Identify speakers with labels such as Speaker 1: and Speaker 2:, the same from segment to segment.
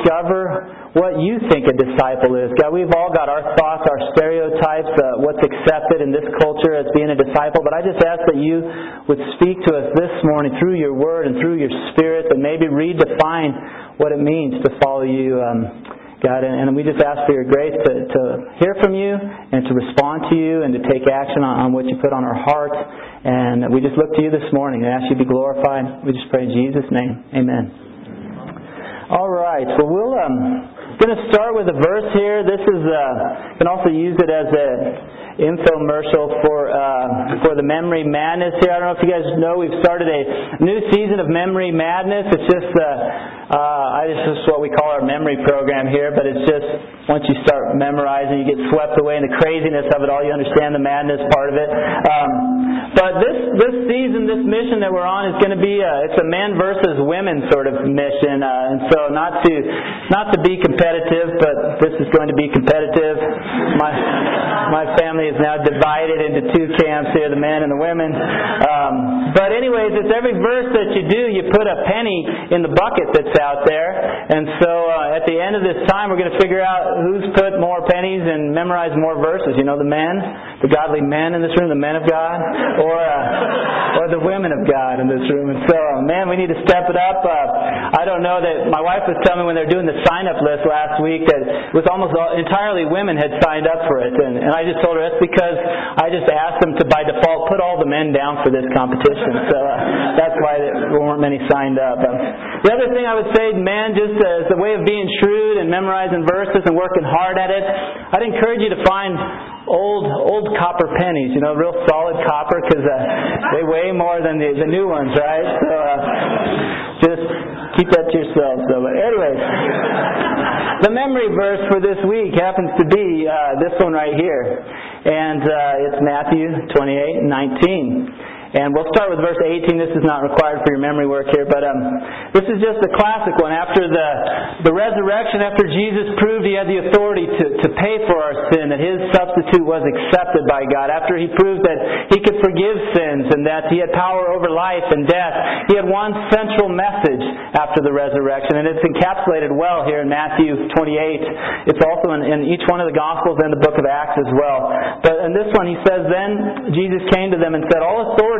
Speaker 1: discover what you think a disciple is. God, we've all got our thoughts, our stereotypes, uh, what's accepted in this culture as being a disciple, but I just ask that you would speak to us this morning through your word and through your spirit, and maybe redefine what it means to follow you. Um, God, and, and we just ask for your grace to, to hear from you and to respond to you and to take action on, on what you put on our hearts. And we just look to you this morning and ask you to be glorified. We just pray in Jesus' name. Amen. All right. Well, we'll um, going to start with a verse here. This is uh, can also use it as a infomercial for uh, for the Memory Madness here. I don't know if you guys know we've started a new season of Memory Madness. It's just uh, uh, I this is what we call our memory program here, but it's just once you start memorizing, you get swept away in the craziness of it all. You understand the madness part of it. Um, but this this season, this mission that we're on is going to be a, it's a men versus women sort of mission, uh, and so not to not to be competitive, but this is going to be competitive. My my family is now divided into two camps here, the men and the women. Um, but anyways, it's every verse that you do, you put a penny in the bucket that's out there. And so uh, at the end of this time, we're going to figure out who's put more pennies and memorized more verses. You know, the men, the godly men in this room, the men of God, or uh, or the women of God in this room. And so, uh, man, we need to step it up. Uh, don't know that my wife was telling me when they were doing the sign-up list last week that it was almost all, entirely women had signed up for it, and, and I just told her that's because I just asked them to by default put all the men down for this competition. So uh, that's why there weren't many signed up. Um, the other thing I would say, man, just as a way of being shrewd and memorizing verses and working hard at it, I'd encourage you to find old old copper pennies, you know, real solid copper because uh, they weigh more than the, the new ones, right? So uh, just keep that to yourself. So, but anyways, the memory verse for this week happens to be uh, this one right here, and uh, it's Matthew 28, 19. And we'll start with verse 18. This is not required for your memory work here, but um, this is just a classic one. After the, the resurrection, after Jesus proved he had the authority to, to pay for our sin, that his substitute was accepted by God, after he proved that he could forgive sins and that he had power over life and death, he had one central message after the resurrection, and it's encapsulated well here in Matthew 28. It's also in, in each one of the Gospels and the book of Acts as well. But in this one, he says, Then Jesus came to them and said, All authority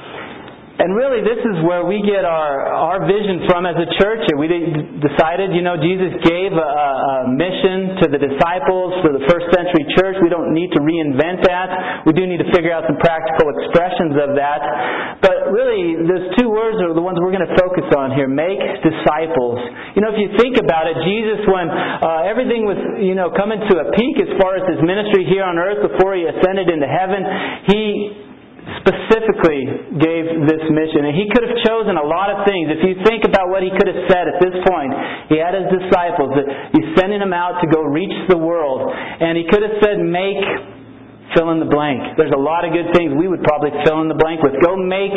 Speaker 1: And really, this is where we get our, our vision from as a church. We decided, you know, Jesus gave a, a mission to the disciples for the first century church. We don't need to reinvent that. We do need to figure out some practical expressions of that. But really, those two words are the ones we're going to focus on here. Make disciples. You know, if you think about it, Jesus, when uh, everything was, you know, coming to a peak as far as his ministry here on earth before he ascended into heaven, he specifically gave this mission. And he could have chosen a lot of things. If you think about what he could have said at this point, he had his disciples. He's sending them out to go reach the world. And he could have said, make fill in the blank. There's a lot of good things we would probably fill in the blank with. Go make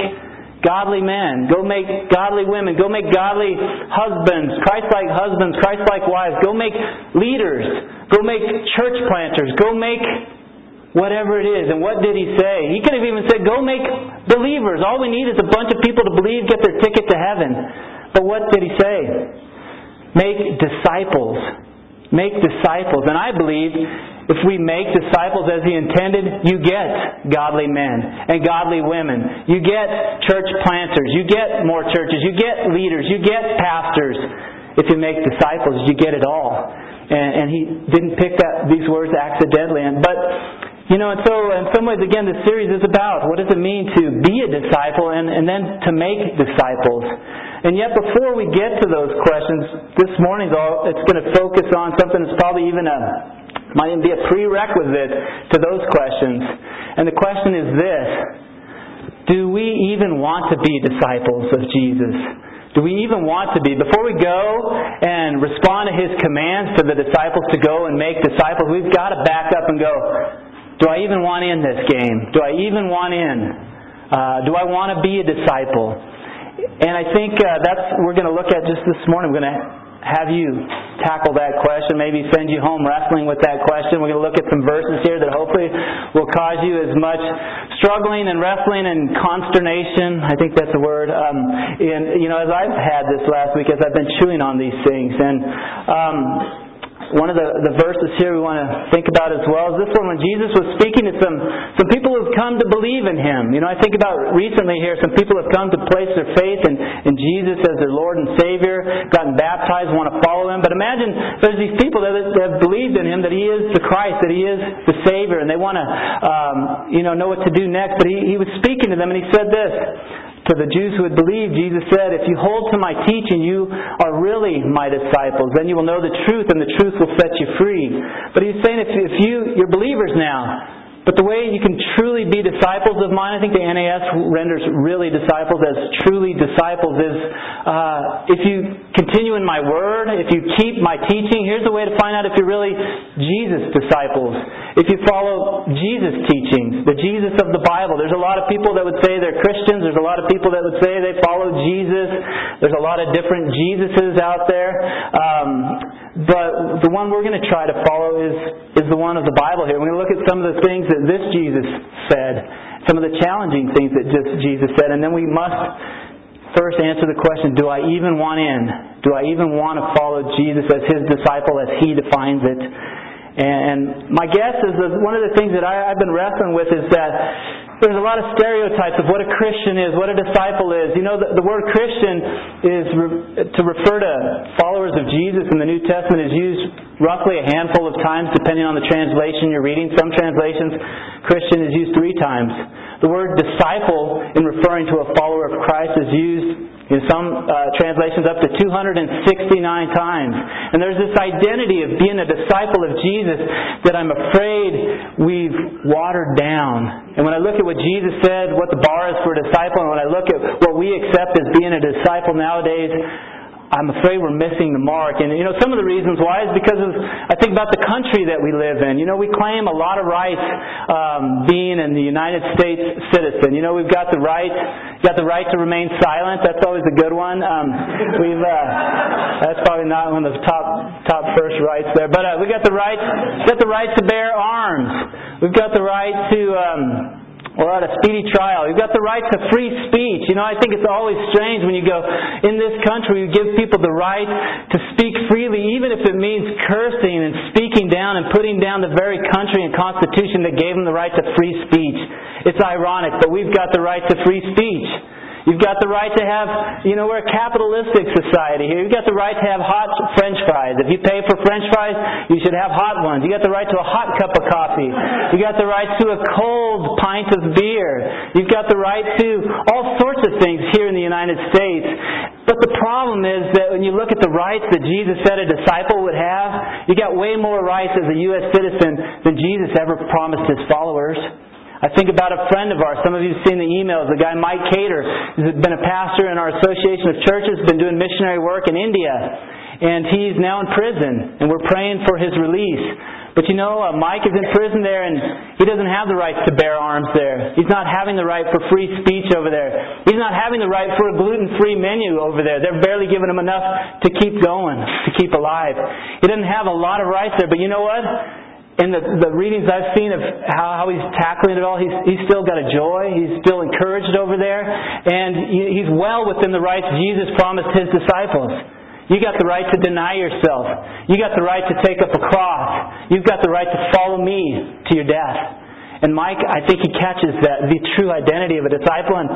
Speaker 1: godly men. Go make godly women. Go make godly husbands, Christ-like husbands, Christ-like wives. Go make leaders. Go make church planters. Go make whatever it is. And what did he say? He could have even said, go make believers. All we need is a bunch of people to believe, get their ticket to heaven. But what did he say? Make disciples. Make disciples. And I believe if we make disciples as he intended, you get godly men and godly women. You get church planters. You get more churches. You get leaders. You get pastors. If you make disciples, you get it all. And, and he didn't pick that, these words accidentally. And, but you know, and so in some ways, again, this series is about what does it mean to be a disciple and, and then to make disciples. And yet, before we get to those questions, this morning's all it's going to focus on something that's probably even a might even be a prerequisite to those questions. And the question is this: Do we even want to be disciples of Jesus? Do we even want to be? Before we go and respond to his commands to the disciples to go and make disciples, we've got to back up and go, do I even want in this game? Do I even want in? Uh, do I want to be a disciple? And I think uh, that's we're going to look at just this morning. We're going to have you tackle that question, maybe send you home wrestling with that question. We're going to look at some verses here that hopefully will cause you as much struggling and wrestling and consternation. I think that's a word. Um, and you know, as I've had this last week, as I've been chewing on these things, and um, one of the, the verses here we want to think about as well is this one when Jesus was speaking to some, some people who've come to believe in Him. You know, I think about recently here, some people have come to place their faith in, in Jesus as their Lord and Savior, gotten baptized, want to follow Him. But imagine there's these people that, that have believed in Him, that He is the Christ, that He is the Savior, and they want to, um, you know, know what to do next. But he, he was speaking to them, and He said this, to the Jews who had believed, Jesus said, If you hold to my teaching, you are really my disciples. Then you will know the truth, and the truth will set you free. But he's saying if, if you, you're believers now, but the way you can truly be disciples of mine, I think the NAS renders really disciples as truly disciples is uh, if you continue in my word, if you keep my teaching, here's the way to find out if you're really Jesus disciples. If you follow Jesus teachings, the Jesus of the Bible. There's a lot of people that would say they're Christians. There's a lot of people that would say they follow Jesus. There's a lot of different Jesuses out there. Um, but the one we're going to try to follow is, is the one of the Bible here. We're going to look at some of the things that this Jesus said, some of the challenging things that just Jesus said, and then we must first answer the question, do I even want in? Do I even want to follow Jesus as his disciple as he defines it? And my guess is that one of the things that I, I've been wrestling with is that there's a lot of stereotypes of what a Christian is, what a disciple is. You know, the, the word Christian is re, to refer to followers of Jesus in the New Testament is used roughly a handful of times depending on the translation you're reading. Some translations, Christian is used three times. The word disciple in referring to a follower of Christ is used in some uh, translations, up to 269 times. And there's this identity of being a disciple of Jesus that I'm afraid we've watered down. And when I look at what Jesus said, what the bar is for a disciple, and when I look at what we accept as being a disciple nowadays, I'm afraid we're missing the mark. And, you know, some of the reasons why is because of, I think about the country that we live in. You know, we claim a lot of rights um, being in the United States citizen. You know, we've got the right, got the right to remain silent. That's always a good one. Um, we've, uh, that's probably not one of the top, top first rights there. But uh, we got the right, got the right to bear arms. We've got the right to, um, or at a speedy trial. You've got the right to free speech. You know, I think it's always strange when you go, in this country, you give people the right to speak freely, even if it means cursing and speaking down and putting down the very country and constitution that gave them the right to free speech. It's ironic, but we've got the right to free speech. You've got the right to have, you know, we're a capitalistic society here. You've got the right to have hot French fries. If you pay for French fries, you should have hot ones. You've got the right to a hot cup of coffee. You've got the right to a cold pint of beer. You've got the right to all sorts of things here in the United States. But the problem is that when you look at the rights that Jesus said a disciple would have, you got way more rights as a U.S. citizen than Jesus ever promised his followers. I think about a friend of ours. Some of you have seen the emails. The guy Mike Cater has been a pastor in our Association of Churches, been doing missionary work in India, and he's now in prison, and we're praying for his release. But you know, uh, Mike is in prison there, and he doesn't have the right to bear arms there. He's not having the right for free speech over there. He's not having the right for a gluten-free menu over there. They're barely giving him enough to keep going, to keep alive. He doesn't have a lot of rights there, but you know what? In the, the readings I've seen of how, how he's tackling it all, he's, he's still got a joy. He's still encouraged over there. And he, he's well within the rights Jesus promised his disciples. You got the right to deny yourself. You got the right to take up a cross. You've got the right to follow me to your death. And Mike, I think he catches that, the true identity of a disciple. And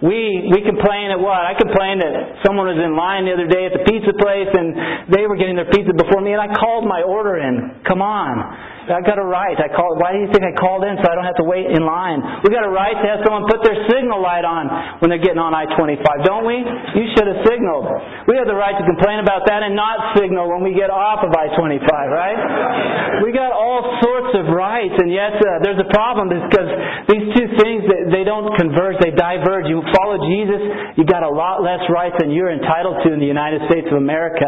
Speaker 1: we we complain at what? I complained that someone was in line the other day at the pizza place and they were getting their pizza before me and I called my order in. Come on. I got a right. I called. Why do you think I called in so I don't have to wait in line? We got a right to have someone put their signal light on when they're getting on I-25, don't we? You should have signaled. We have the right to complain about that and not signal when we get off of I-25, right? We got all sorts of rights, and yet uh, there's a problem because these two things they, don't converge; they diverge. You follow Jesus, you got a lot less rights than you're entitled to in the United States of America.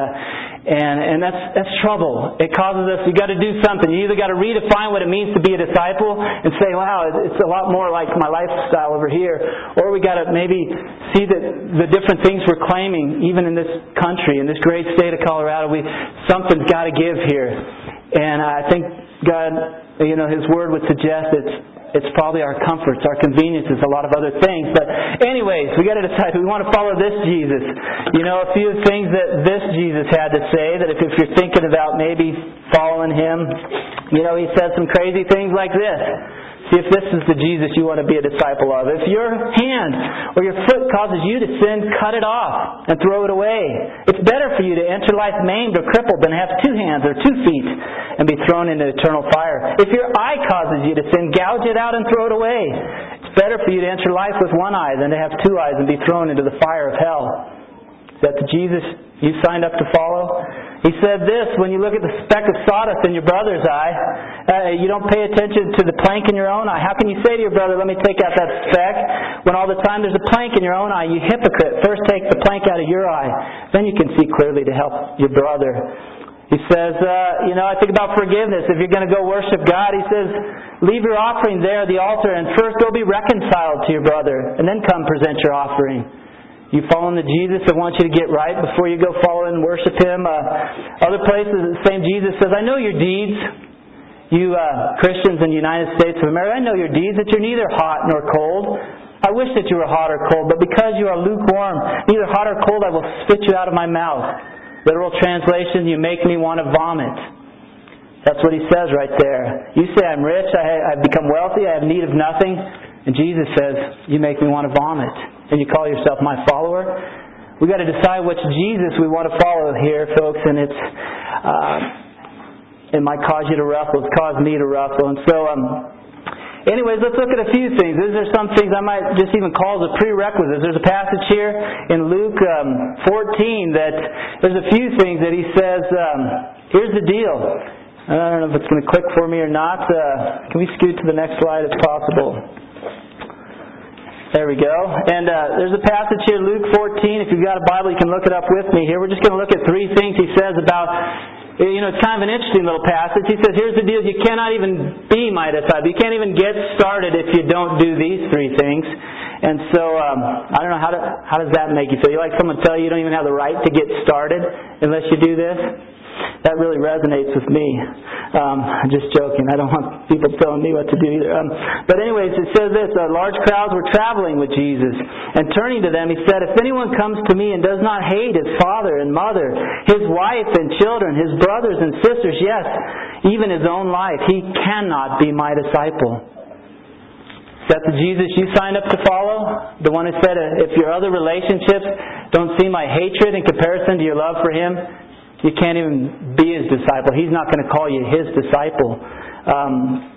Speaker 1: And, and that's, that's trouble. It causes us, you got to do something. You either got to redefine what it means to be a disciple and say, wow, it's a lot more like my lifestyle over here. Or we got to maybe see that the different things we're claiming, even in this country, in this great state of Colorado, we, something's got to give here. And I think God, you know, His Word would suggest it's it's probably our comforts, our conveniences, a lot of other things. But anyways, we got to decide we want to follow this Jesus. You know, a few things that this Jesus had to say that if, if you're thinking about maybe following him, you know, he said some crazy things like this. If this is the Jesus you want to be a disciple of. If your hand or your foot causes you to sin, cut it off and throw it away. It's better for you to enter life maimed or crippled than have two hands or two feet and be thrown into eternal fire. If your eye causes you to sin, gouge it out and throw it away. It's better for you to enter life with one eye than to have two eyes and be thrown into the fire of hell. Is that the Jesus you signed up to follow? He said this, when you look at the speck of sawdust in your brother's eye, uh, you don't pay attention to the plank in your own eye. How can you say to your brother, let me take out that speck, when all the time there's a plank in your own eye? You hypocrite. First take the plank out of your eye. Then you can see clearly to help your brother. He says, uh, you know, I think about forgiveness. If you're going to go worship God, he says, leave your offering there at the altar and first go be reconciled to your brother and then come present your offering. You following the Jesus that wants you to get right before you go follow and worship Him. Uh, other places, the same Jesus says, I know your deeds. You uh, Christians in the United States of America, I know your deeds, that you're neither hot nor cold. I wish that you were hot or cold, but because you are lukewarm, neither hot or cold, I will spit you out of my mouth. Literal translation, you make me want to vomit. That's what he says right there. You say, I'm rich, I, have become wealthy, I have need of nothing. And Jesus says, You make me want to vomit and you call yourself my follower. We've got to decide which Jesus we want to follow here, folks, and it's uh, it might cause you to ruffle. It's caused me to ruffle, and so um, anyways, let's look at a few things. These are some things I might just even call as a prerequisite. There's a passage here in Luke um, 14 that there's a few things that he says. Um, here's the deal. I don't know if it's going to click for me or not. Uh, can we scoot to the next slide if possible? There we go. And uh, there's a passage here, Luke 14. If you've got a Bible, you can look it up with me here. We're just going to look at three things he says about, you know, it's kind of an interesting little passage. He says, here's the deal, you cannot even be my disciple. You can't even get started if you don't do these three things. And so, um, I don't know, how, do, how does that make you feel? You like someone tell you you don't even have the right to get started unless you do this? That really resonates with me. Um, I'm just joking. I don't want people telling me what to do either. Um, but anyways, it says this: uh, large crowds were traveling with Jesus, and turning to them, he said, "If anyone comes to me and does not hate his father and mother, his wife and children, his brothers and sisters, yes, even his own life, he cannot be my disciple." Is that the Jesus you signed up to follow? The one who said, if your other relationships don't see my hatred in comparison to your love for Him, you can't even be his disciple. He's not going to call you his disciple. Um,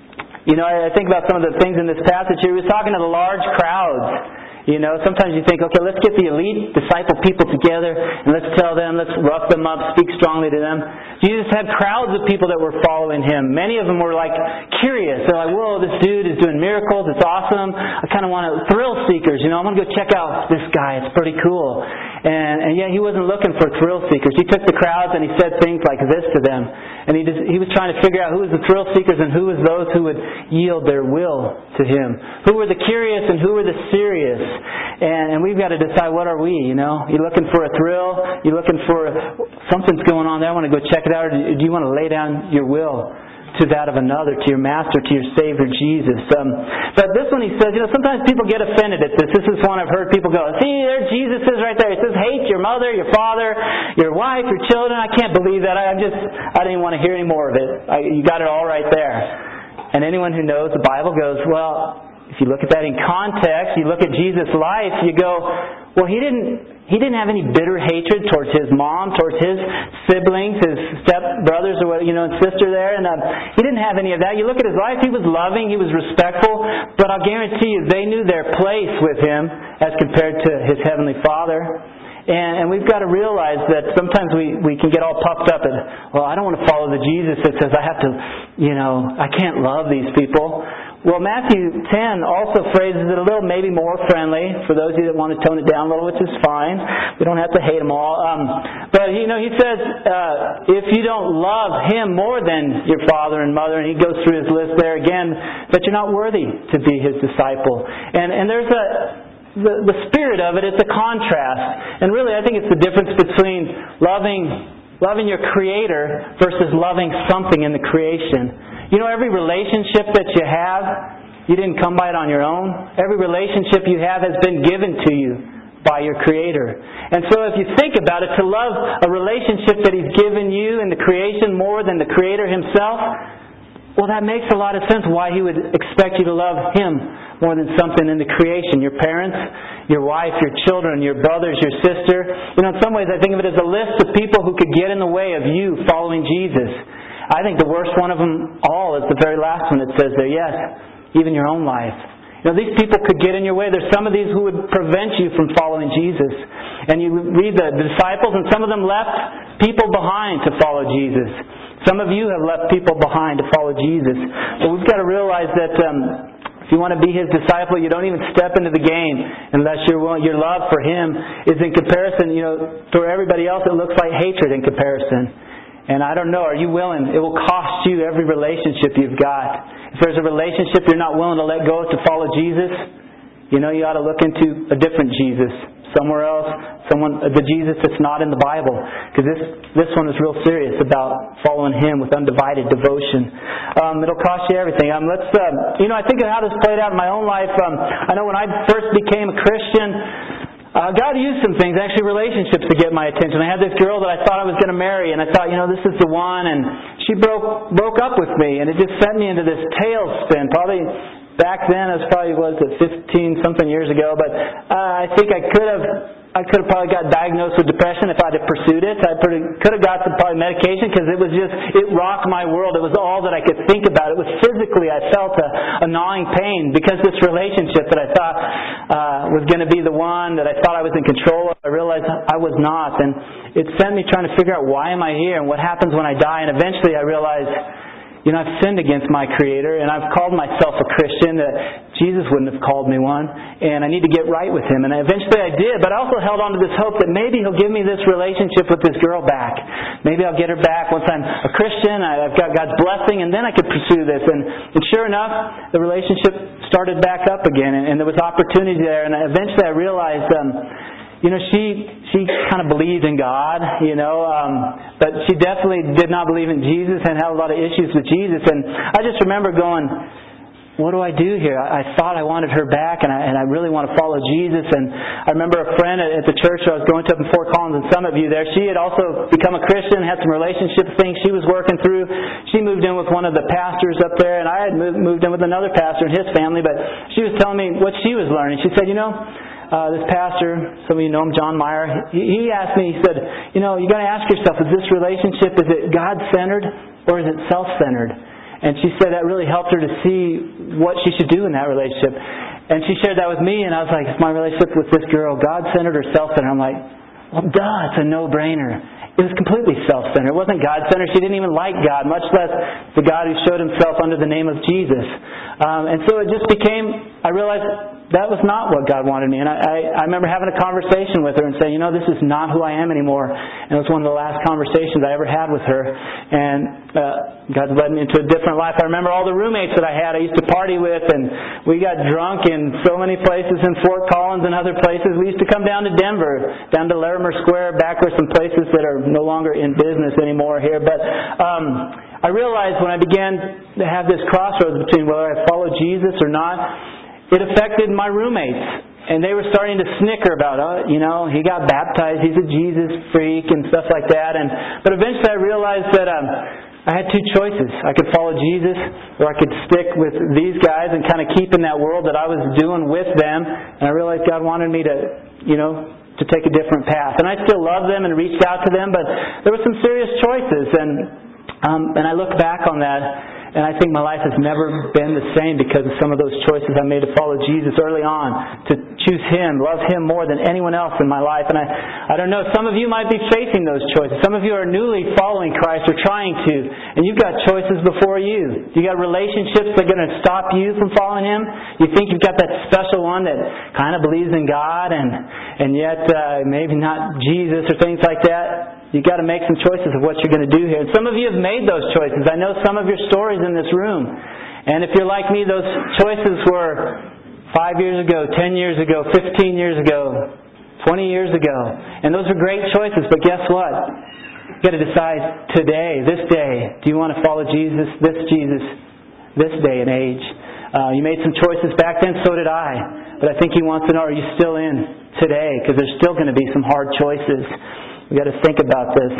Speaker 1: you know, I think about some of the things in this passage here. He was talking to the large crowds. You know, sometimes you think, okay, let's get the elite disciple people together and let's tell them, let's rough them up, speak strongly to them. Jesus had crowds of people that were following him. Many of them were like curious. They're like, whoa, this dude is doing miracles. It's awesome. I kind of want to, thrill seekers, you know, I'm going to go check out this guy. It's pretty cool. And, and yet he wasn't looking for thrill seekers. He took the crowds and he said things like this to them. And he, just, he was trying to figure out who was the thrill seekers and who was those who would yield their will to him. Who were the curious and who were the serious. And, and we've got to decide what are we, you know? You looking for a thrill? You looking for something's going on there? I want to go check it out. Or do you want to lay down your will? To that of another, to your master, to your Savior Jesus. Um, but this one he says, you know, sometimes people get offended at this. This is one I've heard people go, see, there Jesus is right there. He says, hate your mother, your father, your wife, your children. I can't believe that. I, am just, I didn't want to hear any more of it. I, you got it all right there. And anyone who knows the Bible goes, well, if you look at that in context, you look at Jesus' life, you go, well, he didn't he didn't have any bitter hatred towards his mom, towards his siblings, his step brothers, or you know, and sister there, and uh, he didn't have any of that. You look at his life; he was loving, he was respectful, but I'll guarantee you, they knew their place with him as compared to his heavenly Father. And, and we've got to realize that sometimes we, we can get all puffed up and, well, I don't want to follow the Jesus that says I have to, you know, I can't love these people. Well, Matthew 10 also phrases it a little maybe more friendly for those of you that want to tone it down a little, which is fine. We don't have to hate them all. Um, But you know, he says, uh, if you don't love him more than your father and mother, and he goes through his list there again, that you're not worthy to be his disciple. And and there's a the, the spirit of it, it's a contrast. And really I think it's the difference between loving loving your creator versus loving something in the creation. You know, every relationship that you have, you didn't come by it on your own. Every relationship you have has been given to you by your Creator. And so if you think about it, to love a relationship that He's given you in the creation more than the Creator Himself, well, that makes a lot of sense why He would expect you to love Him more than something in the creation. Your parents, your wife, your children, your brothers, your sister. You know, in some ways I think of it as a list of people who could get in the way of you following Jesus. I think the worst one of them all is the very last one that says there, yes, even your own life. You know, these people could get in your way. There's some of these who would prevent you from following Jesus. And you read the, disciples, and some of them left people behind to follow Jesus. Some of you have left people behind to follow Jesus. But we've got to realize that um, if you want to be His disciple, you don't even step into the game unless your your love for Him is in comparison. You know, for everybody else, it looks like hatred in comparison. And I don't know, are you willing? It will cost you every relationship you've got. If there's a relationship you're not willing to let go to follow Jesus, you know you ought to look into a different Jesus. Somewhere else, someone the Jesus that's not in the Bible. Because this this one is real serious about following Him with undivided devotion. Um, it'll cost you everything. Um, let's, uh, you know, I think of how this played out in my own life. Um, I know when I first became a Christian, uh, God used some things, actually relationships, to get my attention. I had this girl that I thought I was going to marry, and I thought, you know, this is the one, and she broke broke up with me, and it just sent me into this tailspin. Probably back then, was probably was it 15 something years ago, but uh, I think I could have I could have probably got diagnosed with depression if I'd have pursued it. I could have got some probably medication because it was just, it rocked my world. It was all that I could think about. It was physically, I felt a, a gnawing pain because this relationship that I thought uh, was going to be the one that I thought I was in control of, I realized I was not. And it sent me trying to figure out why am I here and what happens when I die. And eventually I realized you know, I've sinned against my Creator, and I've called myself a Christian. That Jesus wouldn't have called me one, and I need to get right with Him. And eventually I did, but I also held on to this hope that maybe He'll give me this relationship with this girl back. Maybe I'll get her back once I'm a Christian. I've got God's blessing, and then I could pursue this. And, and sure enough, the relationship started back up again, and, and there was opportunity there. And eventually I realized. Um, you know, she she kind of believed in God, you know, um, but she definitely did not believe in Jesus and had a lot of issues with Jesus. And I just remember going, what do I do here? I, I thought I wanted her back, and I, and I really want to follow Jesus. And I remember a friend at, at the church I was going to up in Fort Collins and Summit View there. She had also become a Christian, had some relationship things she was working through. She moved in with one of the pastors up there, and I had moved, moved in with another pastor and his family. But she was telling me what she was learning. She said, you know uh, this pastor, some of you know him, John Meyer, he, he asked me, he said, you know, you got to ask yourself, is this relationship, is it God-centered or is it self-centered? And she said that really helped her to see what she should do in that relationship. And she shared that with me, and I was like, is my relationship with this girl God-centered or self-centered? I'm like, well, duh, it's a no-brainer. It was completely self-centered. It wasn't God-centered. She didn't even like God, much less the God who showed himself under the name of Jesus. Um, and so it just became, I realized that was not what God wanted me. And I, I, I remember having a conversation with her and saying, you know, this is not who I am anymore. And it was one of the last conversations I ever had with her. And uh, God's led me into a different life. I remember all the roommates that I had I used to party with, and we got drunk in so many places in Fort Collins and other places. We used to come down to Denver, down to Larimer Square, back where some places that are no longer in business anymore here. But um, I realized when I began to have this crossroads between whether I follow Jesus or not, it affected my roommates. And they were starting to snicker about, oh, you know, he got baptized, he's a Jesus freak and stuff like that. And but eventually I realized that um, I had two choices. I could follow Jesus, or I could stick with these guys and kind of keep in that world that I was doing with them. And I realized God wanted me to, you know, to take a different path. And I still love them and reached out to them, but there were some serious choices. And um, and I look back on that and I think my life has never been the same because of some of those choices I made to follow Jesus early on, to choose Him, love Him more than anyone else in my life. And I, I don't know, some of you might be facing those choices. Some of you are newly following Christ or trying to, and you've got choices before you. You got relationships that are going to stop you from following Him. You think you've got that special one that kind of believes in God and, and yet uh, maybe not Jesus or things like that. You got to make some choices of what you're going to do here. And some of you have made those choices. I know some of your stories in this room. And if you're like me, those choices were five years ago, ten years ago, fifteen years ago, twenty years ago. And those are great choices, but guess what? You've got to decide today, this day, do you want to follow Jesus, this Jesus, this day and age? Uh, you made some choices back then, so did I. But I think he wants to know, are you still in today? Because there's still going to be some hard choices. We've got to think about this.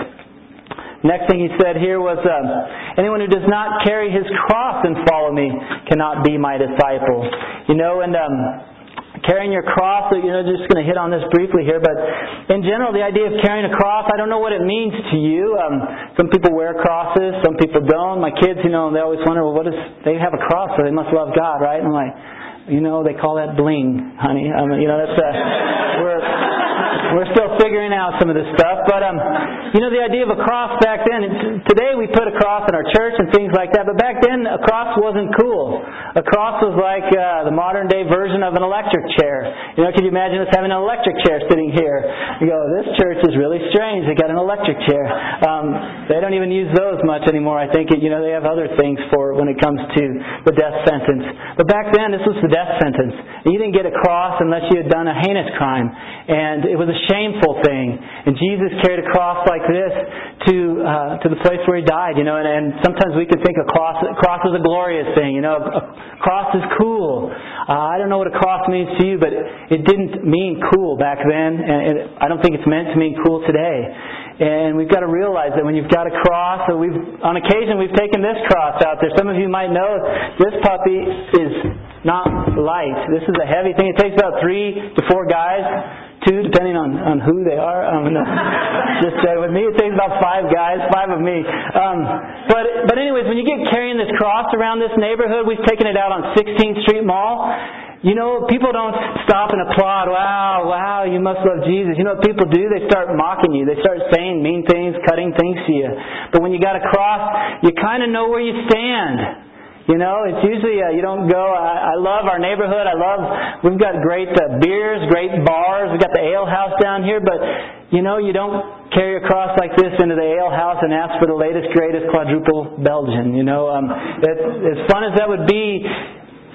Speaker 1: Next thing he said here was, uh, anyone who does not carry his cross and follow me cannot be my disciple. You know, and um, carrying your cross, you know, just going to hit on this briefly here, but in general, the idea of carrying a cross, I don't know what it means to you. Um, some people wear crosses, some people don't. My kids, you know, they always wonder, well, what is, they have a cross, so they must love God, right? And I'm like, you know, they call that bling, honey. I mean, you know, that's, uh, we're, we're still figuring out some of this stuff, but um, you know the idea of a cross back then. Today we put a cross in our church and things like that, but back then a cross wasn't cool. A cross was like uh, the modern day version of an electric chair. You know, could you imagine us having an electric chair sitting here? You go, this church is really strange. They got an electric chair. Um, they don't even use those much anymore. I think you know they have other things for when it comes to the death sentence. But back then this was the death sentence. You didn't get a cross unless you had done a heinous crime, and it was a a shameful thing. And Jesus carried a cross like this to uh, to the place where he died. You know, and, and sometimes we can think a cross cross is a glorious thing. You know, a, cross is cool. Uh, I don't know what a cross means to you, but it didn't mean cool back then, and it, I don't think it's meant to mean cool today. And we've got to realize that when you've got a cross, so we've on occasion we've taken this cross out there. Some of you might know this puppy is not light. This is a heavy thing. It takes about three to four guys two, depending on, on who they are. Um, no. Just uh, with me, it takes about five guys, five of me. Um, but but anyways, when you get carrying this cross around this neighborhood, we've taken it out on 16th Street Mall. You know, people don't stop and applaud. Wow, wow, you must love Jesus. You know what people do? They start mocking you. They start saying mean things, cutting things to you. But when you got a cross, you kind of know where you stand. You know, it's usually uh, you don't go. I, I love our neighborhood. I love we've got great uh, beers, great bars. We've got the ale house down here, but you know, you don't carry a cross like this into the ale house and ask for the latest, greatest quadruple Belgian. You know, um, it, as fun as that would be,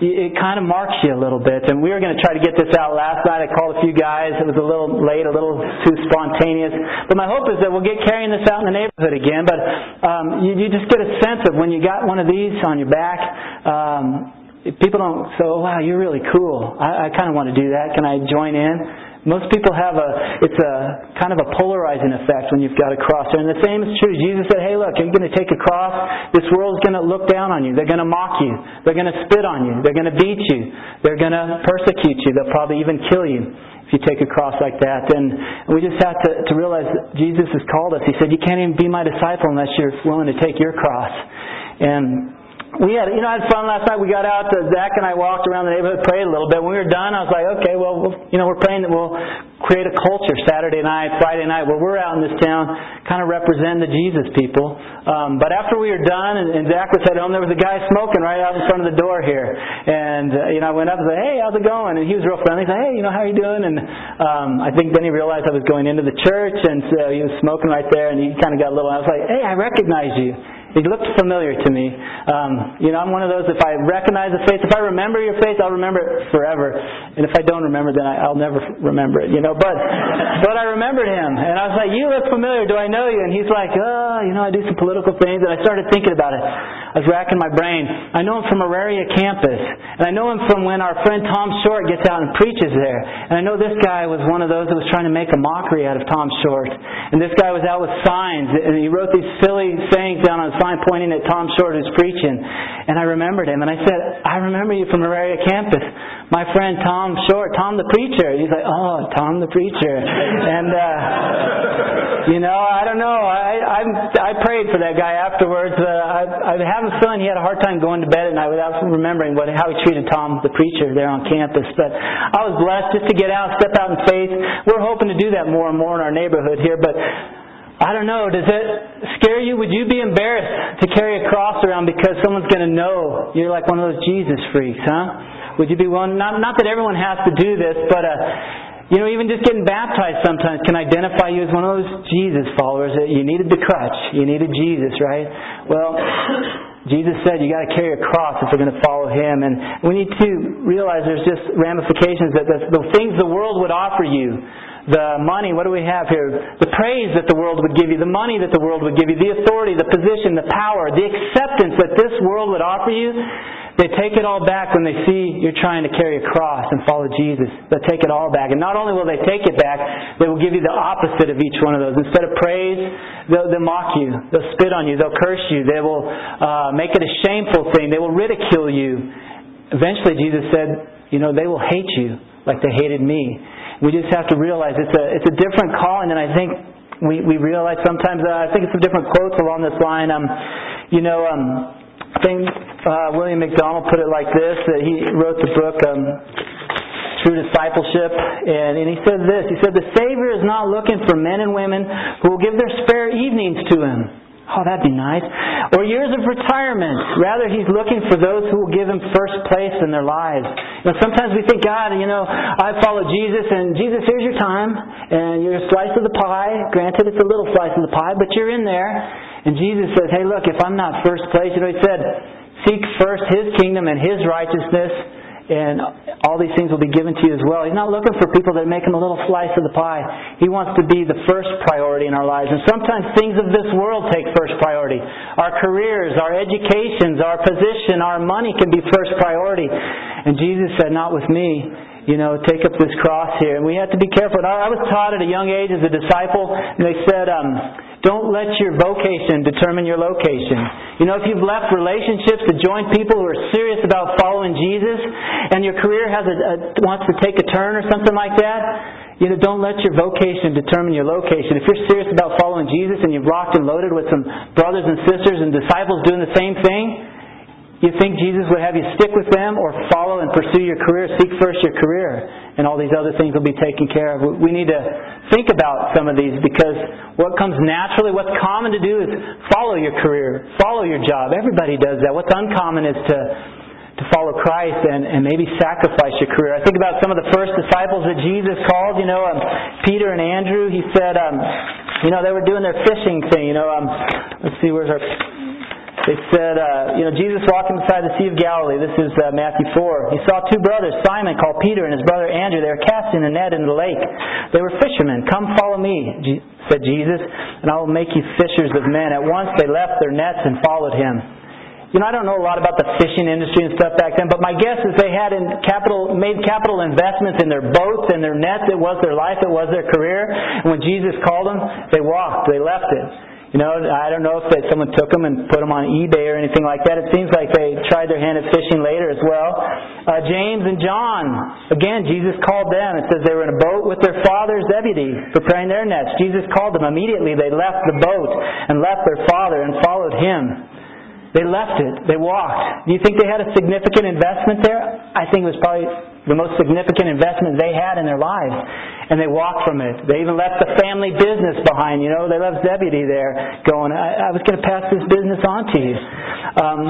Speaker 1: it kind of marks you a little bit. And we were going to try to get this out last night. I called a few guys. It was a little late, a little too spontaneous. But my hope is that we'll get carrying this out in the neighborhood again. But um, you, you just get a sense of when you got one of these on your back. Um, people don't say, oh, wow, you're really cool. I, I kind of want to do that. Can I join in? Most people have a, it's a kind of a polarizing effect when you've got a cross there. And the same is true. Jesus said, hey, look, you're going to take a cross. This world's going to look down on you. They're going to mock you. They're going to spit on you. They're going to beat you. They're going to persecute you. They'll probably even kill you if you take a cross like that. And we just have to, to realize Jesus has called us. He said, you can't even be my disciple unless you're willing to take your cross. And we had, you know, I had fun last night. We got out. To, Zach and I walked around the neighborhood, prayed a little bit. When we were done, I was like, okay, well, we'll you know, we're praying that we'll create a culture Saturday night, Friday night, where we're out in this town, kind of represent the Jesus people. Um, but after we were done, and, and Zach was headed home, there was a guy smoking right out in front of the door here. And uh, you know, I went up and said, hey, how's it going? And he was real friendly. He said, hey, you know, how are you doing? And um, I think then he realized I was going into the church, and so he was smoking right there, and he kind of got a little. I was like, hey, I recognize you. He looked familiar to me. Um, you know, I'm one of those, if I recognize a face, if I remember your face, I'll remember it forever. And if I don't remember, then I, will never remember it, you know. But, but I remembered him. And I was like, you look familiar. Do I know you? And he's like, oh, you know, I do some political things. And I started thinking about it. I was racking my brain. I know him from Auraria campus. And I know him from when our friend Tom Short gets out and preaches there. And I know this guy was one of those that was trying to make a mockery out of Tom Short. And this guy was out with signs. And he wrote these silly sayings down on a sign pointing at Tom Short who's preaching. And I remembered him. And I said, I remember you from Auraria campus. My friend Tom Short, Tom the preacher. He's like, oh, Tom the preacher. And, uh, you know, I don't know. I, I, I prayed for that guy afterwards. Uh, I, I have a feeling he had a hard time going to bed at night without remembering what, how he treated Tom the preacher there on campus. But I was blessed just to get out, step out in faith. We're hoping to do that more and more in our neighborhood here. But I don't know. Does it scare you? Would you be embarrassed to carry a cross around because someone's going to know you're like one of those Jesus freaks, huh? Would you be willing? Not, not that everyone has to do this, but uh, you know, even just getting baptized sometimes can identify you as one of those Jesus followers that you needed the crutch. You needed Jesus, right? Well, Jesus said you got to carry a cross if you're going to follow Him. And we need to realize there's just ramifications that the, the things the world would offer you, the money, what do we have here? The praise that the world would give you, the money that the world would give you, the authority, the position, the power, the acceptance that this world would offer you, they take it all back when they see you're trying to carry a cross and follow Jesus. They'll take it all back. And not only will they take it back, they will give you the opposite of each one of those. Instead of praise, they'll, they'll mock you. They'll spit on you. They'll curse you. They will uh, make it a shameful thing. They will ridicule you. Eventually, Jesus said, you know, they will hate you like they hated me. We just have to realize it's a, it's a different calling and I think we, we realize sometimes. Uh, I think it's some different quotes along this line. Um, you know, um, I think uh, William MacDonald put it like this: that he wrote the book um, True Discipleship, and, and he said this. He said, "The Savior is not looking for men and women who will give their spare evenings to Him." Oh, that'd be nice. Or years of retirement. Rather, He's looking for those who will give Him first place in their lives. You know, sometimes we think, God, you know, I follow Jesus, and Jesus, here's your time, and your slice of the pie. Granted, it's a little slice of the pie, but you're in there. And Jesus says, hey, look, if I'm not first place, you know, He said, seek first His kingdom and His righteousness, and all these things will be given to you as well. He's not looking for people that make him a little slice of the pie. He wants to be the first priority in our lives. And sometimes things of this world take first priority. Our careers, our educations, our position, our money can be first priority. And Jesus said, not with me you know, take up this cross here. And we have to be careful. I was taught at a young age as a disciple, and they said, um, don't let your vocation determine your location. You know, if you've left relationships to join people who are serious about following Jesus, and your career has a, a wants to take a turn or something like that, you know, don't let your vocation determine your location. If you're serious about following Jesus and you've rocked and loaded with some brothers and sisters and disciples doing the same thing, you think Jesus would have you stick with them or follow and pursue your career? Seek first your career, and all these other things will be taken care of. We need to think about some of these because what comes naturally, what's common to do is follow your career, follow your job. Everybody does that. What's uncommon is to to follow Christ and, and maybe sacrifice your career. I think about some of the first disciples that Jesus called, you know, um, Peter and Andrew. He said, um, you know, they were doing their fishing thing. You know, um, let's see, where's our they said, uh, you know, Jesus walking beside the Sea of Galilee. This is uh, Matthew 4. He saw two brothers, Simon called Peter and his brother Andrew. They were casting a net into the lake. They were fishermen. Come follow me, said Jesus, and I will make you fishers of men. At once they left their nets and followed him. You know, I don't know a lot about the fishing industry and stuff back then, but my guess is they had in capital, made capital investments in their boats and their nets. It was their life. It was their career. And when Jesus called them, they walked. They left it. You know, I don't know if that someone took them and put them on eBay or anything like that. It seems like they tried their hand at fishing later as well. Uh, James and John, again, Jesus called them. It says they were in a boat with their father Zebedee, preparing their nets. Jesus called them. Immediately they left the boat and left their father and followed him. They left it. They walked. Do you think they had a significant investment there? I think it was probably the most significant investment they had in their lives and they walked from it. They even left the family business behind. You know, they left Zebedee there, going, "I, I was going to pass this business on to you." Um,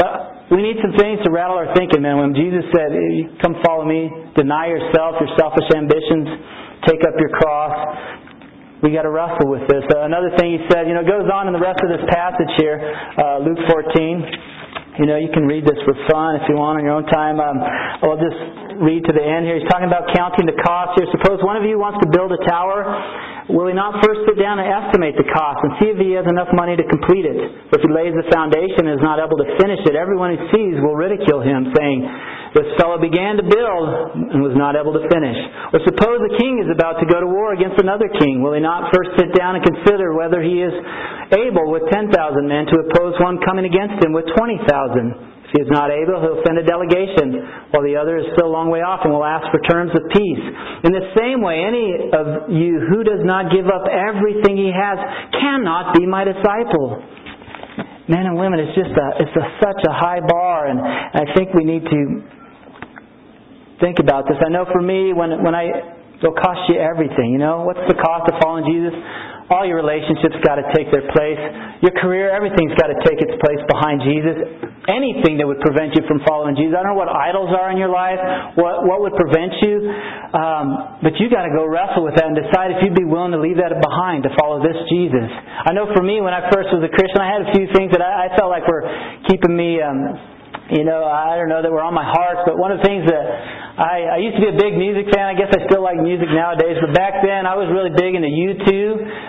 Speaker 1: but we need some things to rattle our thinking, man. When Jesus said, "Come follow me," deny yourself, your selfish ambitions, take up your cross. We got to wrestle with this. Uh, another thing he said, you know, goes on in the rest of this passage here, uh, Luke 14. You know, you can read this for fun if you want on your own time. Um, I'll just read to the end here. He's talking about counting the cost here. Suppose one of you wants to build a tower. Will he not first sit down and estimate the cost and see if he has enough money to complete it? If he lays the foundation and is not able to finish it, everyone who sees will ridicule him, saying, This fellow began to build and was not able to finish. Or suppose a king is about to go to war against another king. Will he not first sit down and consider whether he is able with 10,000 men to oppose one coming against him with 20,000? If he is not able, he'll send a delegation, while the other is still a long way off and will ask for terms of peace. In the same way, any of you who does not give up everything he has cannot be my disciple. Men and women, it's just a, it's a, such a high bar, and I think we need to think about this. I know for me, when when I it'll cost you everything. You know, what's the cost of following Jesus? All your relationships got to take their place. Your career, everything's got to take its place behind Jesus. Anything that would prevent you from following Jesus. I don't know what idols are in your life, what what would prevent you, um, but you got to go wrestle with that and decide if you'd be willing to leave that behind to follow this Jesus. I know for me, when I first was a Christian, I had a few things that I, I felt like were keeping me. Um, you know, I don't know that were on my heart, but one of the things that I, I used to be a big music fan. I guess I still like music nowadays, but back then I was really big into U2.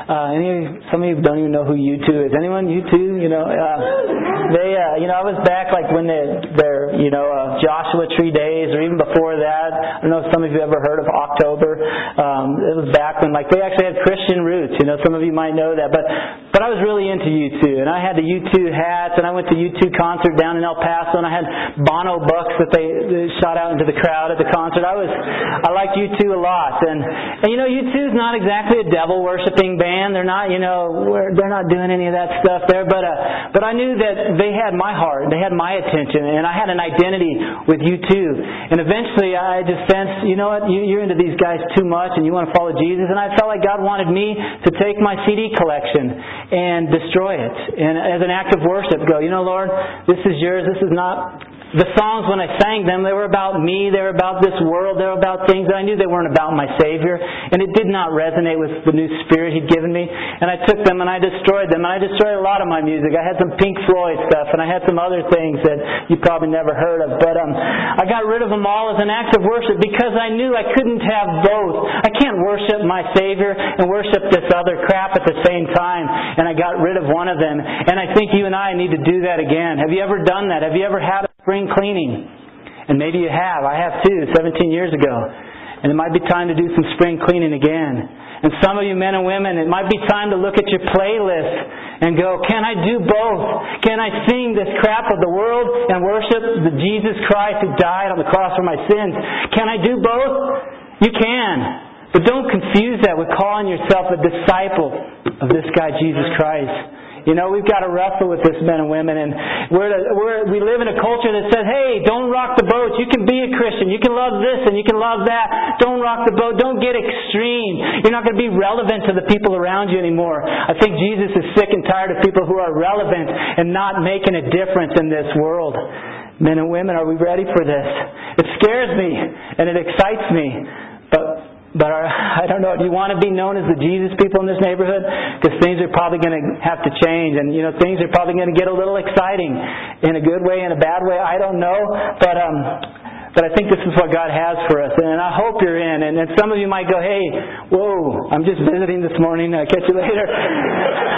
Speaker 1: Uh, any, some of you don't even know who U2 is. Anyone U2? You know, uh, they, uh, you know, I was back like when they, their, you know, uh, Joshua Tree days, or even before that. I don't know if some of you ever heard of October. Um, it was back when like they actually had Christian roots. You know, some of you might know that, but but I was really into U2, and I had the U2 hats, and I went to U2 concert down in El Paso, and I had Bono bucks that they, they shot out into the crowd at the concert. I was, I liked U2 a lot, and and you know U2 is not exactly a devil worshiping band. They're not, you know, they're not doing any of that stuff there. But uh, but I knew that they had my heart, they had my attention, and I had an identity with U2. And eventually, I just sensed, you know what, you, you're into these guys too much, and you want to follow Jesus. And I felt like God wanted me to take my CD collection and destroy it, and as an act of worship, go, you know, Lord, this is yours. This is not the songs when I sang them, they were about me, they were about this world, they were about things that I knew they weren't about my Savior, and it did not resonate with the new spirit He'd given me. And I took them and I destroyed them, and I destroyed a lot of my music. I had some Pink Floyd stuff, and I had some other things that you probably never heard of. But um, I got rid of them all as an act of worship because I knew I couldn't have both. I can't worship my Savior and worship this other crap at the same time. And I got rid of one of them. And I think you and I need to do that again. Have you ever done that? Have you ever had spring cleaning. And maybe you have. I have too, 17 years ago. And it might be time to do some spring cleaning again. And some of you men and women, it might be time to look at your playlist and go, can I do both? Can I sing this crap of the world and worship the Jesus Christ who died on the cross for my sins? Can I do both? You can. But don't confuse that with calling yourself a disciple of this guy, Jesus Christ. You know, we've got to wrestle with this, men and women, and we're, we're, we live in a culture that says, hey, don't rock the boat. You can be a Christian. You can love this and you can love that. Don't rock the boat. Don't get extreme. You're not going to be relevant to the people around you anymore. I think Jesus is sick and tired of people who are relevant and not making a difference in this world. Men and women, are we ready for this? It scares me and it excites me. But but our, I don't know. Do you want to be known as the Jesus people in this neighborhood? Because things are probably going to have to change, and you know things are probably going to get a little exciting, in a good way, in a bad way. I don't know, but um, but I think this is what God has for us, and I hope you're in. And, some of you might go, "Hey, whoa, I'm just visiting this morning. I'll catch you later.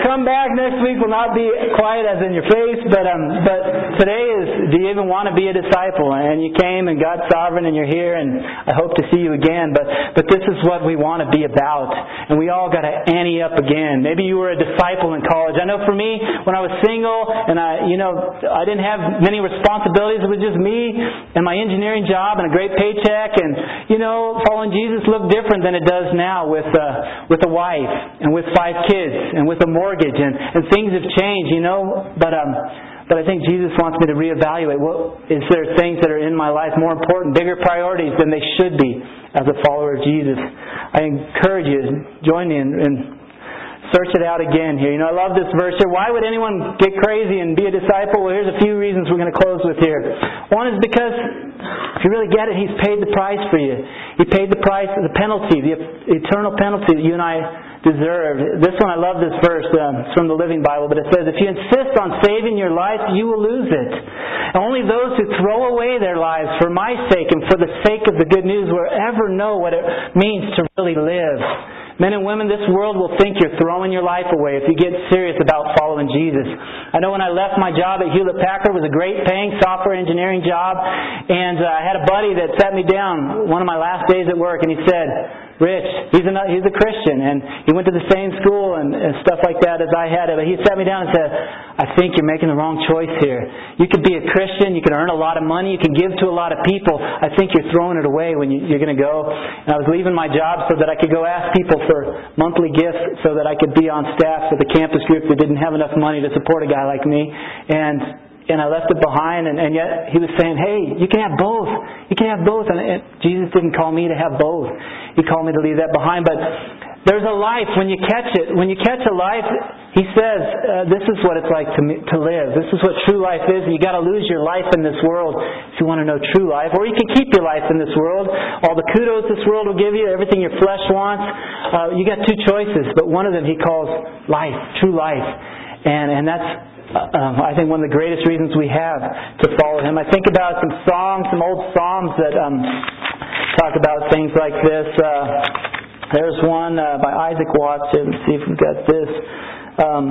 Speaker 1: Come back next week. Will not be quiet as in your face, but um, but today is. Do you even want to be a disciple? And you came, and God's sovereign, and you're here, and I hope to see you again. But but this is what we want to be about, and we all got to ante up again. Maybe you were a disciple in college. I know for me, when I was single, and I, you know, I didn't have many responsibilities. It was just me and my engineering job and a great paycheck, and you know, following Jesus looked different than it does now with uh, with a wife and with five kids and with a mortgage, and and things have changed, you know. But um, but I think Jesus wants me to reevaluate. What is there things that are in my life more important, bigger priorities than they should be as a follower of Jesus? I encourage you, to join me in, in search it out again here. You know, I love this verse here. Why would anyone get crazy and be a disciple? Well, here's a few reasons we're going to close with here. One is because if you really get it, He's paid the price for you. He paid the price, the penalty, the eternal penalty that you and I deserve. This one, I love this verse. Um, it's from the Living Bible, but it says, If you insist on saving your life, you will lose it. Only those who throw away their lives for my sake and for the sake of the good news will ever know what it means to really live. Men and women, this world will think you're throwing your life away if you get serious about following Jesus. I know when I left my job at Hewlett Packard, was a great paying software engineering job, and uh, I had a buddy that sat me down one of my last days at work, and he said, Rich, he's a, he's a Christian, and he went to the same school and, and stuff like that as I had. it. But he sat me down and said, I think you're making the wrong choice here. You could be a Christian, you can earn a lot of money, you can give to a lot of people. I think you're throwing it away when you, you're going to go. And I was leaving my job so that I could go ask people for monthly gifts so that I could be on staff with a campus group that didn't have enough money to support a guy like me. And and I left it behind, and, and yet he was saying, "Hey, you can have both. You can have both." And, and Jesus didn't call me to have both. He called me to leave that behind. But There's a life when you catch it. When you catch a life, he says, uh, this is what it's like to, to live. This is what true life is. You got to lose your life in this world if you want to know true life. Or you can keep your life in this world. All the kudos this world will give you, everything your flesh wants. Uh, you got two choices, but one of them he calls life, true life. And, and that's um, I think one of the greatest reasons we have to follow him. I think about some songs, some old psalms that um, talk about things like this. Uh, there's one uh, by Isaac Watts. Let's see if we've got this. Um,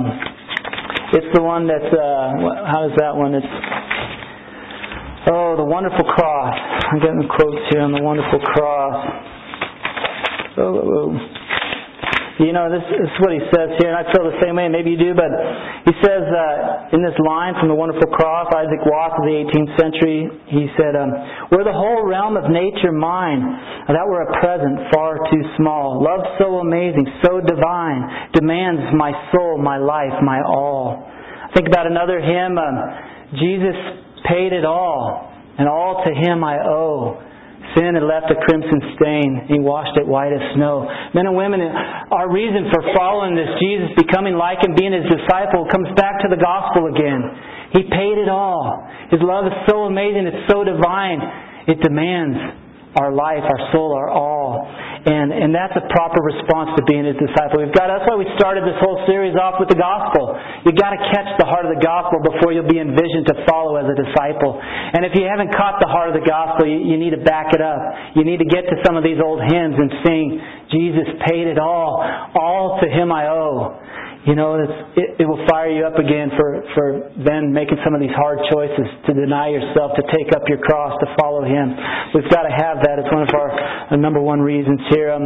Speaker 1: it's the one that's, uh, how is that one? It's, oh, the wonderful cross. I'm getting quotes here on the wonderful cross. Oh, oh, oh. You know, this, this, is what he says here, and I feel the same way, maybe you do, but he says uh, in this line from the Wonderful Cross, Isaac Watts of the 18th century, he said, um, Were the whole realm of nature mine, that were a present far too small. Love so amazing, so divine, demands my soul, my life, my all. Think about another hymn, um, Jesus paid it all, and all to him I owe. Sin had left a crimson stain. He washed it white as snow. Men and women, our reason for following this Jesus, becoming like him, being his disciple, comes back to the gospel again. He paid it all. His love is so amazing. It's so divine. It demands our life, our soul, our all. And, and that's a proper response to being his disciple. We've got, that's why we started this whole series off with the gospel. You've got to catch the heart of the gospel before you'll be envisioned to follow as a disciple. And if you haven't caught the heart of the gospel, you, you need to back it up. You need to get to some of these old hymns and sing, Jesus paid it all. All to him I owe you know, it, it will fire you up again for, for then making some of these hard choices to deny yourself, to take up your cross, to follow Him. We've got to have that. It's one of our number one reasons here. Um,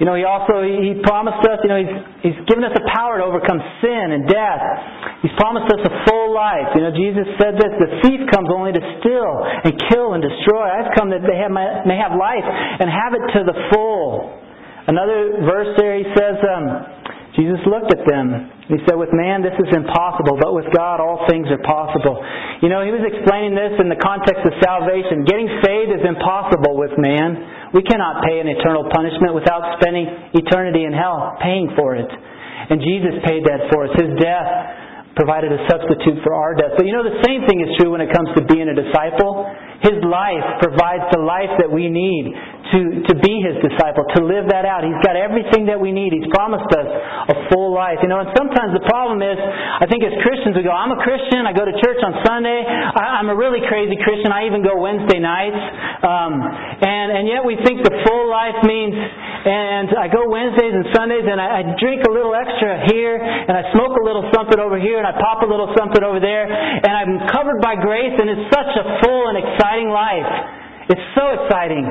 Speaker 1: you know, He also He promised us. You know, He's He's given us the power to overcome sin and death. He's promised us a full life. You know, Jesus said this: "The thief comes only to steal and kill and destroy. I've come that they have my, may have life and have it to the full." Another verse there, He says. Um, Jesus looked at them. He said, With man this is impossible, but with God all things are possible. You know, he was explaining this in the context of salvation. Getting saved is impossible with man. We cannot pay an eternal punishment without spending eternity in hell, paying for it. And Jesus paid that for us. His death provided a substitute for our death. But you know, the same thing is true when it comes to being a disciple. His life provides the life that we need to, to be His disciple, to live that out. He's got everything that we need. He's promised us a full life. You know, and sometimes the problem is, I think as Christians we go, I'm a Christian, I go to church on Sunday, I, I'm a really crazy Christian, I even go Wednesday nights, um, and, and yet we think the full life means, and I go Wednesdays and Sundays and I, I drink a little extra here, and I smoke a little something over here, and I pop a little something over there, and I'm covered by grace, and it's such a full and exciting life. It's so exciting.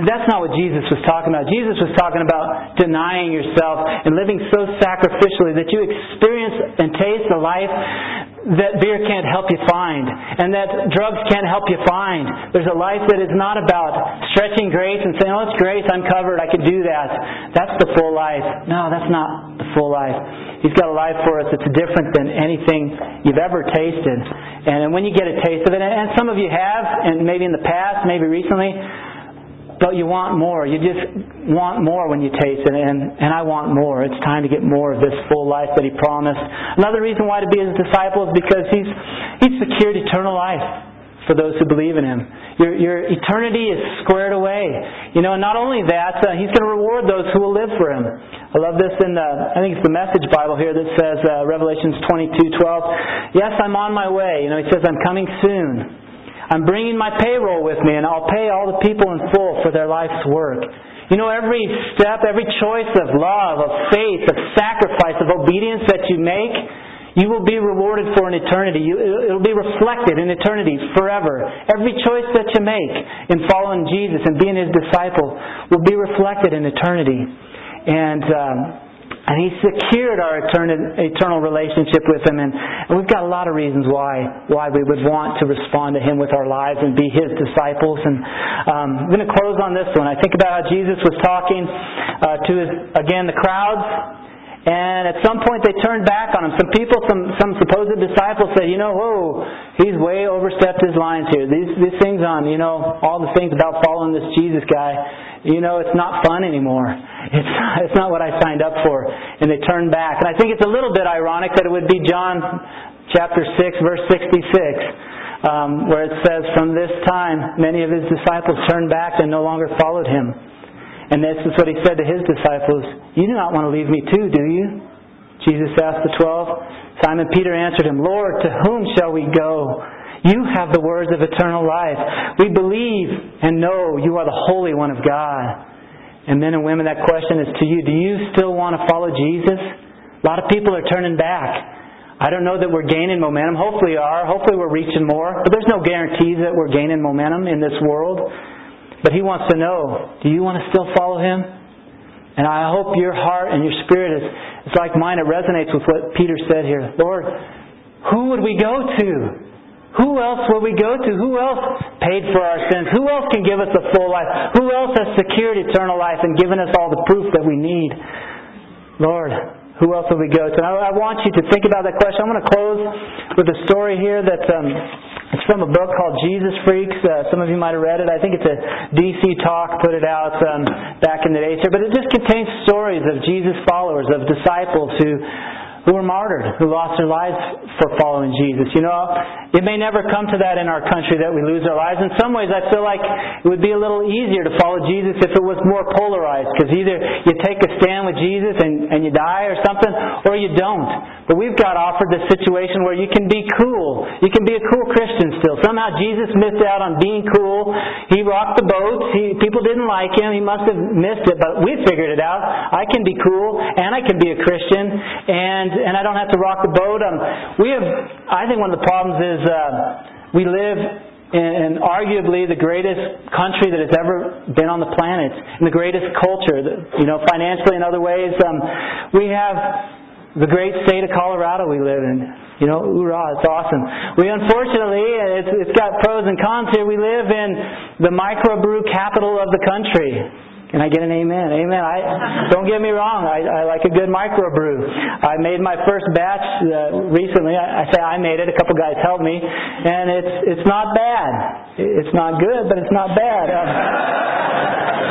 Speaker 1: That's not what Jesus was talking about. Jesus was talking about denying yourself and living so sacrificially that you experience and taste the life that beer can't help you find and that drugs can't help you find. There's a life that is not about stretching grace and saying, oh, it's grace, I'm covered, I can do that. That's the full life. No, that's not the full life. He's got a life for us that's different than anything you've ever tasted. And when you get a taste of it, and some of you have, and maybe in the past, maybe recently, but you want more. You just want more when you taste it, and, and I want more. It's time to get more of this full life that He promised. Another reason why to be His disciple is because He's, he's secured eternal life for those who believe in Him. Your, your eternity is squared away. You know, and not only that, uh, He's going to reward those who will live for Him. I love this in the, I think it's the Message Bible here that says, uh, Revelations 22:12. Yes, I'm on my way. You know, He says, I'm coming soon. I'm bringing my payroll with me, and I'll pay all the people in full for their life's work. You know, every step, every choice of love, of faith, of sacrifice, of obedience that you make, you will be rewarded for an eternity. it'll be reflected in eternity forever. Every choice that you make in following Jesus and being His disciple will be reflected in eternity. And um, and He secured our eternal relationship with Him. And, we've got a lot of reasons why, why we would want to respond to Him with our lives and be His disciples. And um, I'm going to close on this one. I think about how Jesus was talking uh, to, his, again, the crowds. And at some point they turned back on him. Some people, some, some supposed disciples said, you know, whoa, he's way overstepped his lines here. These, these things on, you know, all the things about following this Jesus guy you know, it's not fun anymore. It's, it's not what I signed up for. And they turn back. And I think it's a little bit ironic that it would be John chapter 6, verse 66, um, where it says, From this time, many of his disciples turned back and no longer followed him. And this is what he said to his disciples You do not want to leave me too, do you? Jesus asked the twelve. Simon Peter answered him, Lord, to whom shall we go? You have the words of eternal life. We believe and know you are the Holy One of God. And men and women, that question is to you. Do you still want to follow Jesus? A lot of people are turning back. I don't know that we're gaining momentum. Hopefully we are. Hopefully we're reaching more. But there's no guarantees that we're gaining momentum in this world. But he wants to know, do you want to still follow him? And I hope your heart and your spirit is, is like mine. It resonates with what Peter said here. Lord, who would we go to? Who else will we go to? Who else paid for our sins? Who else can give us a full life? Who else has secured eternal life and given us all the proof that we need? Lord, who else will we go to? I, I want you to think about that question. I'm going to close with a story here that um, it's from a book called Jesus Freaks. Uh, some of you might have read it. I think it's a DC Talk put it out um, back in the days here, but it just contains stories of Jesus followers, of disciples who who were martyred, who lost their lives for following Jesus. You know, it may never come to that in our country that we lose our lives. In some ways, I feel like it would be a little easier to follow Jesus if it was more polarized, because either you take a stand with Jesus and, and you die or something, or you don't. But we've got offered this situation where you can be cool. You can be a cool Christian still. Somehow Jesus missed out on being cool. He rocked the boat. He, people didn't like him. He must have missed it, but we figured it out. I can be cool, and I can be a Christian, and and I don't have to rock the boat. Um, we have, I think, one of the problems is uh, we live in, in arguably the greatest country that has ever been on the planet, and the greatest culture. You know, financially and other ways, um, we have the great state of Colorado we live in. You know, hoorah, it's awesome. We unfortunately, it's, it's got pros and cons here. We live in the microbrew capital of the country. Can I get an amen? Amen. I don't get me wrong. I, I like a good microbrew. I made my first batch uh, recently. I, I say I made it. A couple guys helped me, and it's it's not bad. It's not good, but it's not bad. Uh,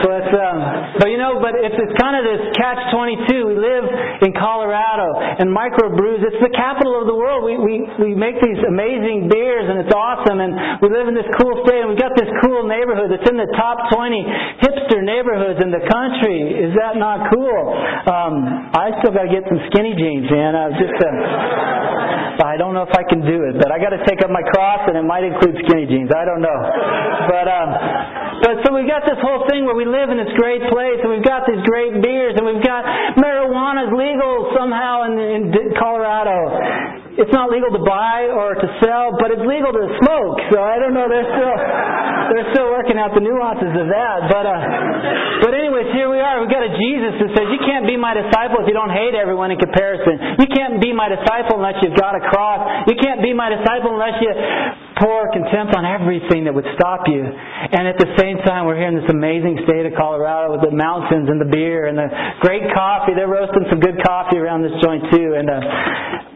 Speaker 1: but um, but you know, but it's it's kind of this catch twenty two. We live in Colorado, and microbrews. It's the capital of the world. We we we make these amazing beers, and it's awesome. And we live in this cool state, and we've got this cool neighborhood that's in the top twenty hipster neighborhoods neighborhoods in the country. Is that not cool? Um, I still got to get some skinny jeans, man. I just, uh, I don't know if I can do it, but I got to take up my cross, and it might include skinny jeans. I don't know, but um, but so we've got this whole thing where we live in this great place, and we've got these great beers, and we've got marijuana's legal somehow in, in Colorado it's not legal to buy or to sell, but it's legal to smoke. So I don't know. They're still they're still working out the nuances of that. But uh, but anyways, here we are. We've got a Jesus that says you can't be my disciple if you don't hate everyone in comparison. You can't be my disciple unless you've got a cross. You can't be my disciple unless you pour contempt on everything that would stop you. And at the same time, we're here in this amazing state of Colorado with the mountains and the beer and the great coffee. They're roasting some good coffee around this joint too. And uh,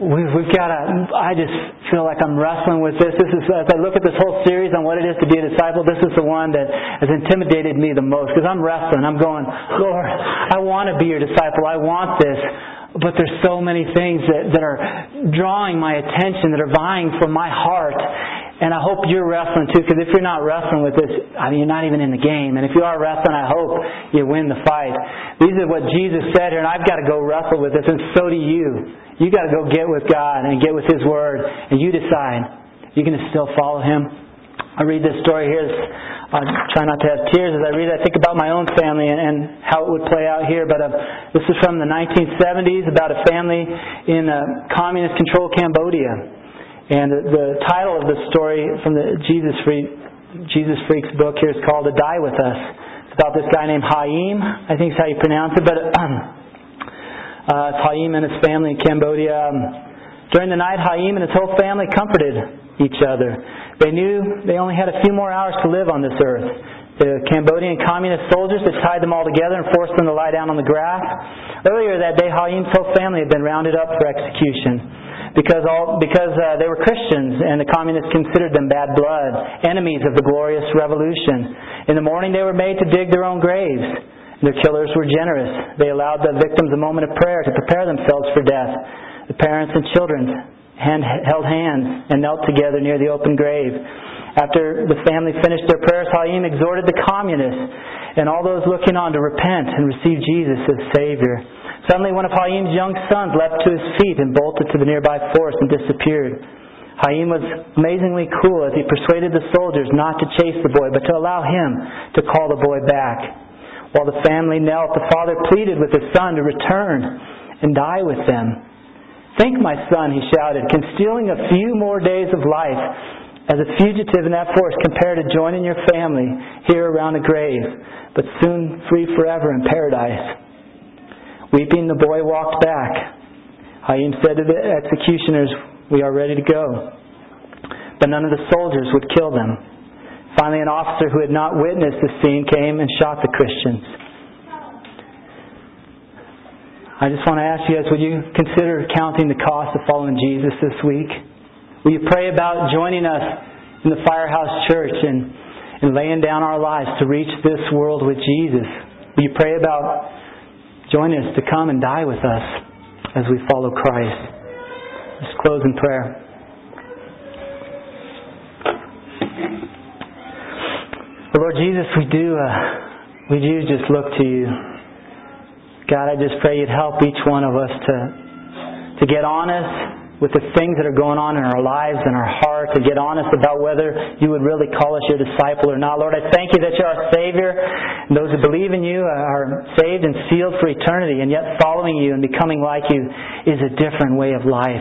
Speaker 1: we've, we've got a. I just feel like I'm wrestling with this. This is as I look at this whole series on what it is to be a disciple. This is the one that has intimidated me the most because I'm wrestling. I'm going, Lord, I want to be your disciple. I want this but there's so many things that, that are drawing my attention, that are vying for my heart. And I hope you're wrestling too, because if you're not wrestling with this, I mean, you're not even in the game. And if you are wrestling, I hope you win the fight. These are what Jesus said here, and I've got to go wrestle with this, and so do you. You got to go get with God and get with His Word, and you decide. You're going to still follow Him. I read this story here. I try not to have tears as I read it. I think about my own family and, and how it would play out here. But uh, this is from the 1970s about a family in uh, communist-controlled Cambodia. And the, title of the story from the Jesus Jesus Freaks book here is called "To Die with Us." It's about this guy named Haim. I think is how you pronounce it, but uh, it's Haim and his family in Cambodia. Um, during the night, Haim and his whole family comforted each other. They knew they only had a few more hours to live on this earth. The Cambodian communist soldiers had tied them all together and forced them to lie down on the grass. Earlier that day, Haim's whole family had been rounded up for execution. Because all because uh, they were Christians and the communists considered them bad blood, enemies of the glorious revolution. In the morning they were made to dig their own graves. Their killers were generous. They allowed the victims a moment of prayer to prepare themselves for death. The parents and children hand, held hands and knelt together near the open grave. After the family finished their prayers, Haim exhorted the communists and all those looking on to repent and receive Jesus as Savior. Suddenly, one of Haim's young sons leapt to his feet and bolted to the nearby forest and disappeared. Haim was amazingly cool as he persuaded the soldiers not to chase the boy, but to allow him to call the boy back. While the family knelt, the father pleaded with his son to return and die with them. Think, my son, he shouted, can stealing a few more days of life as a fugitive in that forest compared to joining your family here around a grave, but soon free forever in paradise. Weeping, the boy walked back. Haim said to the executioners, We are ready to go. But none of the soldiers would kill them. Finally, an officer who had not witnessed the scene came and shot the Christians. I just want to ask you guys, would you consider counting the cost of following Jesus this week? Will you pray about joining us in the Firehouse Church and, and laying down our lives to reach this world with Jesus? Will you pray about joining us to come and die with us as we follow Christ? Let's close in prayer. Lord Jesus, we do, uh, we do just look to you. God, I just pray you'd help each one of us to, to get honest with the things that are going on in our lives and our heart, to get honest about whether you would really call us your disciple or not. Lord, I thank you that you're our Savior. And those who believe in you are saved and sealed for eternity, and yet following you and becoming like you is a different way of life.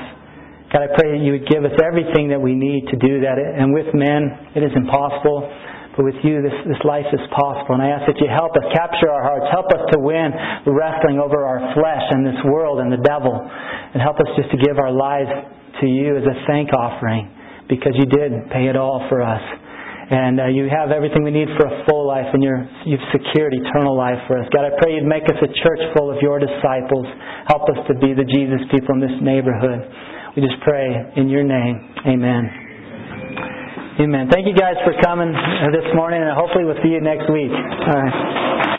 Speaker 1: God, I pray that you would give us everything that we need to do that. And with men, it is impossible. But with you, this, this life is possible. And I ask that you help us capture our hearts. Help us to win the wrestling over our flesh and this world and the devil. And help us just to give our lives to you as a thank offering because you did pay it all for us. And uh, you have everything we need for a full life, and you're, you've secured eternal life for us. God, I pray you'd make us a church full of your disciples. Help us to be the Jesus people in this neighborhood. We just pray in your name. Amen. Amen. Thank you guys for coming uh, this morning, and hopefully we'll see you next week. All right.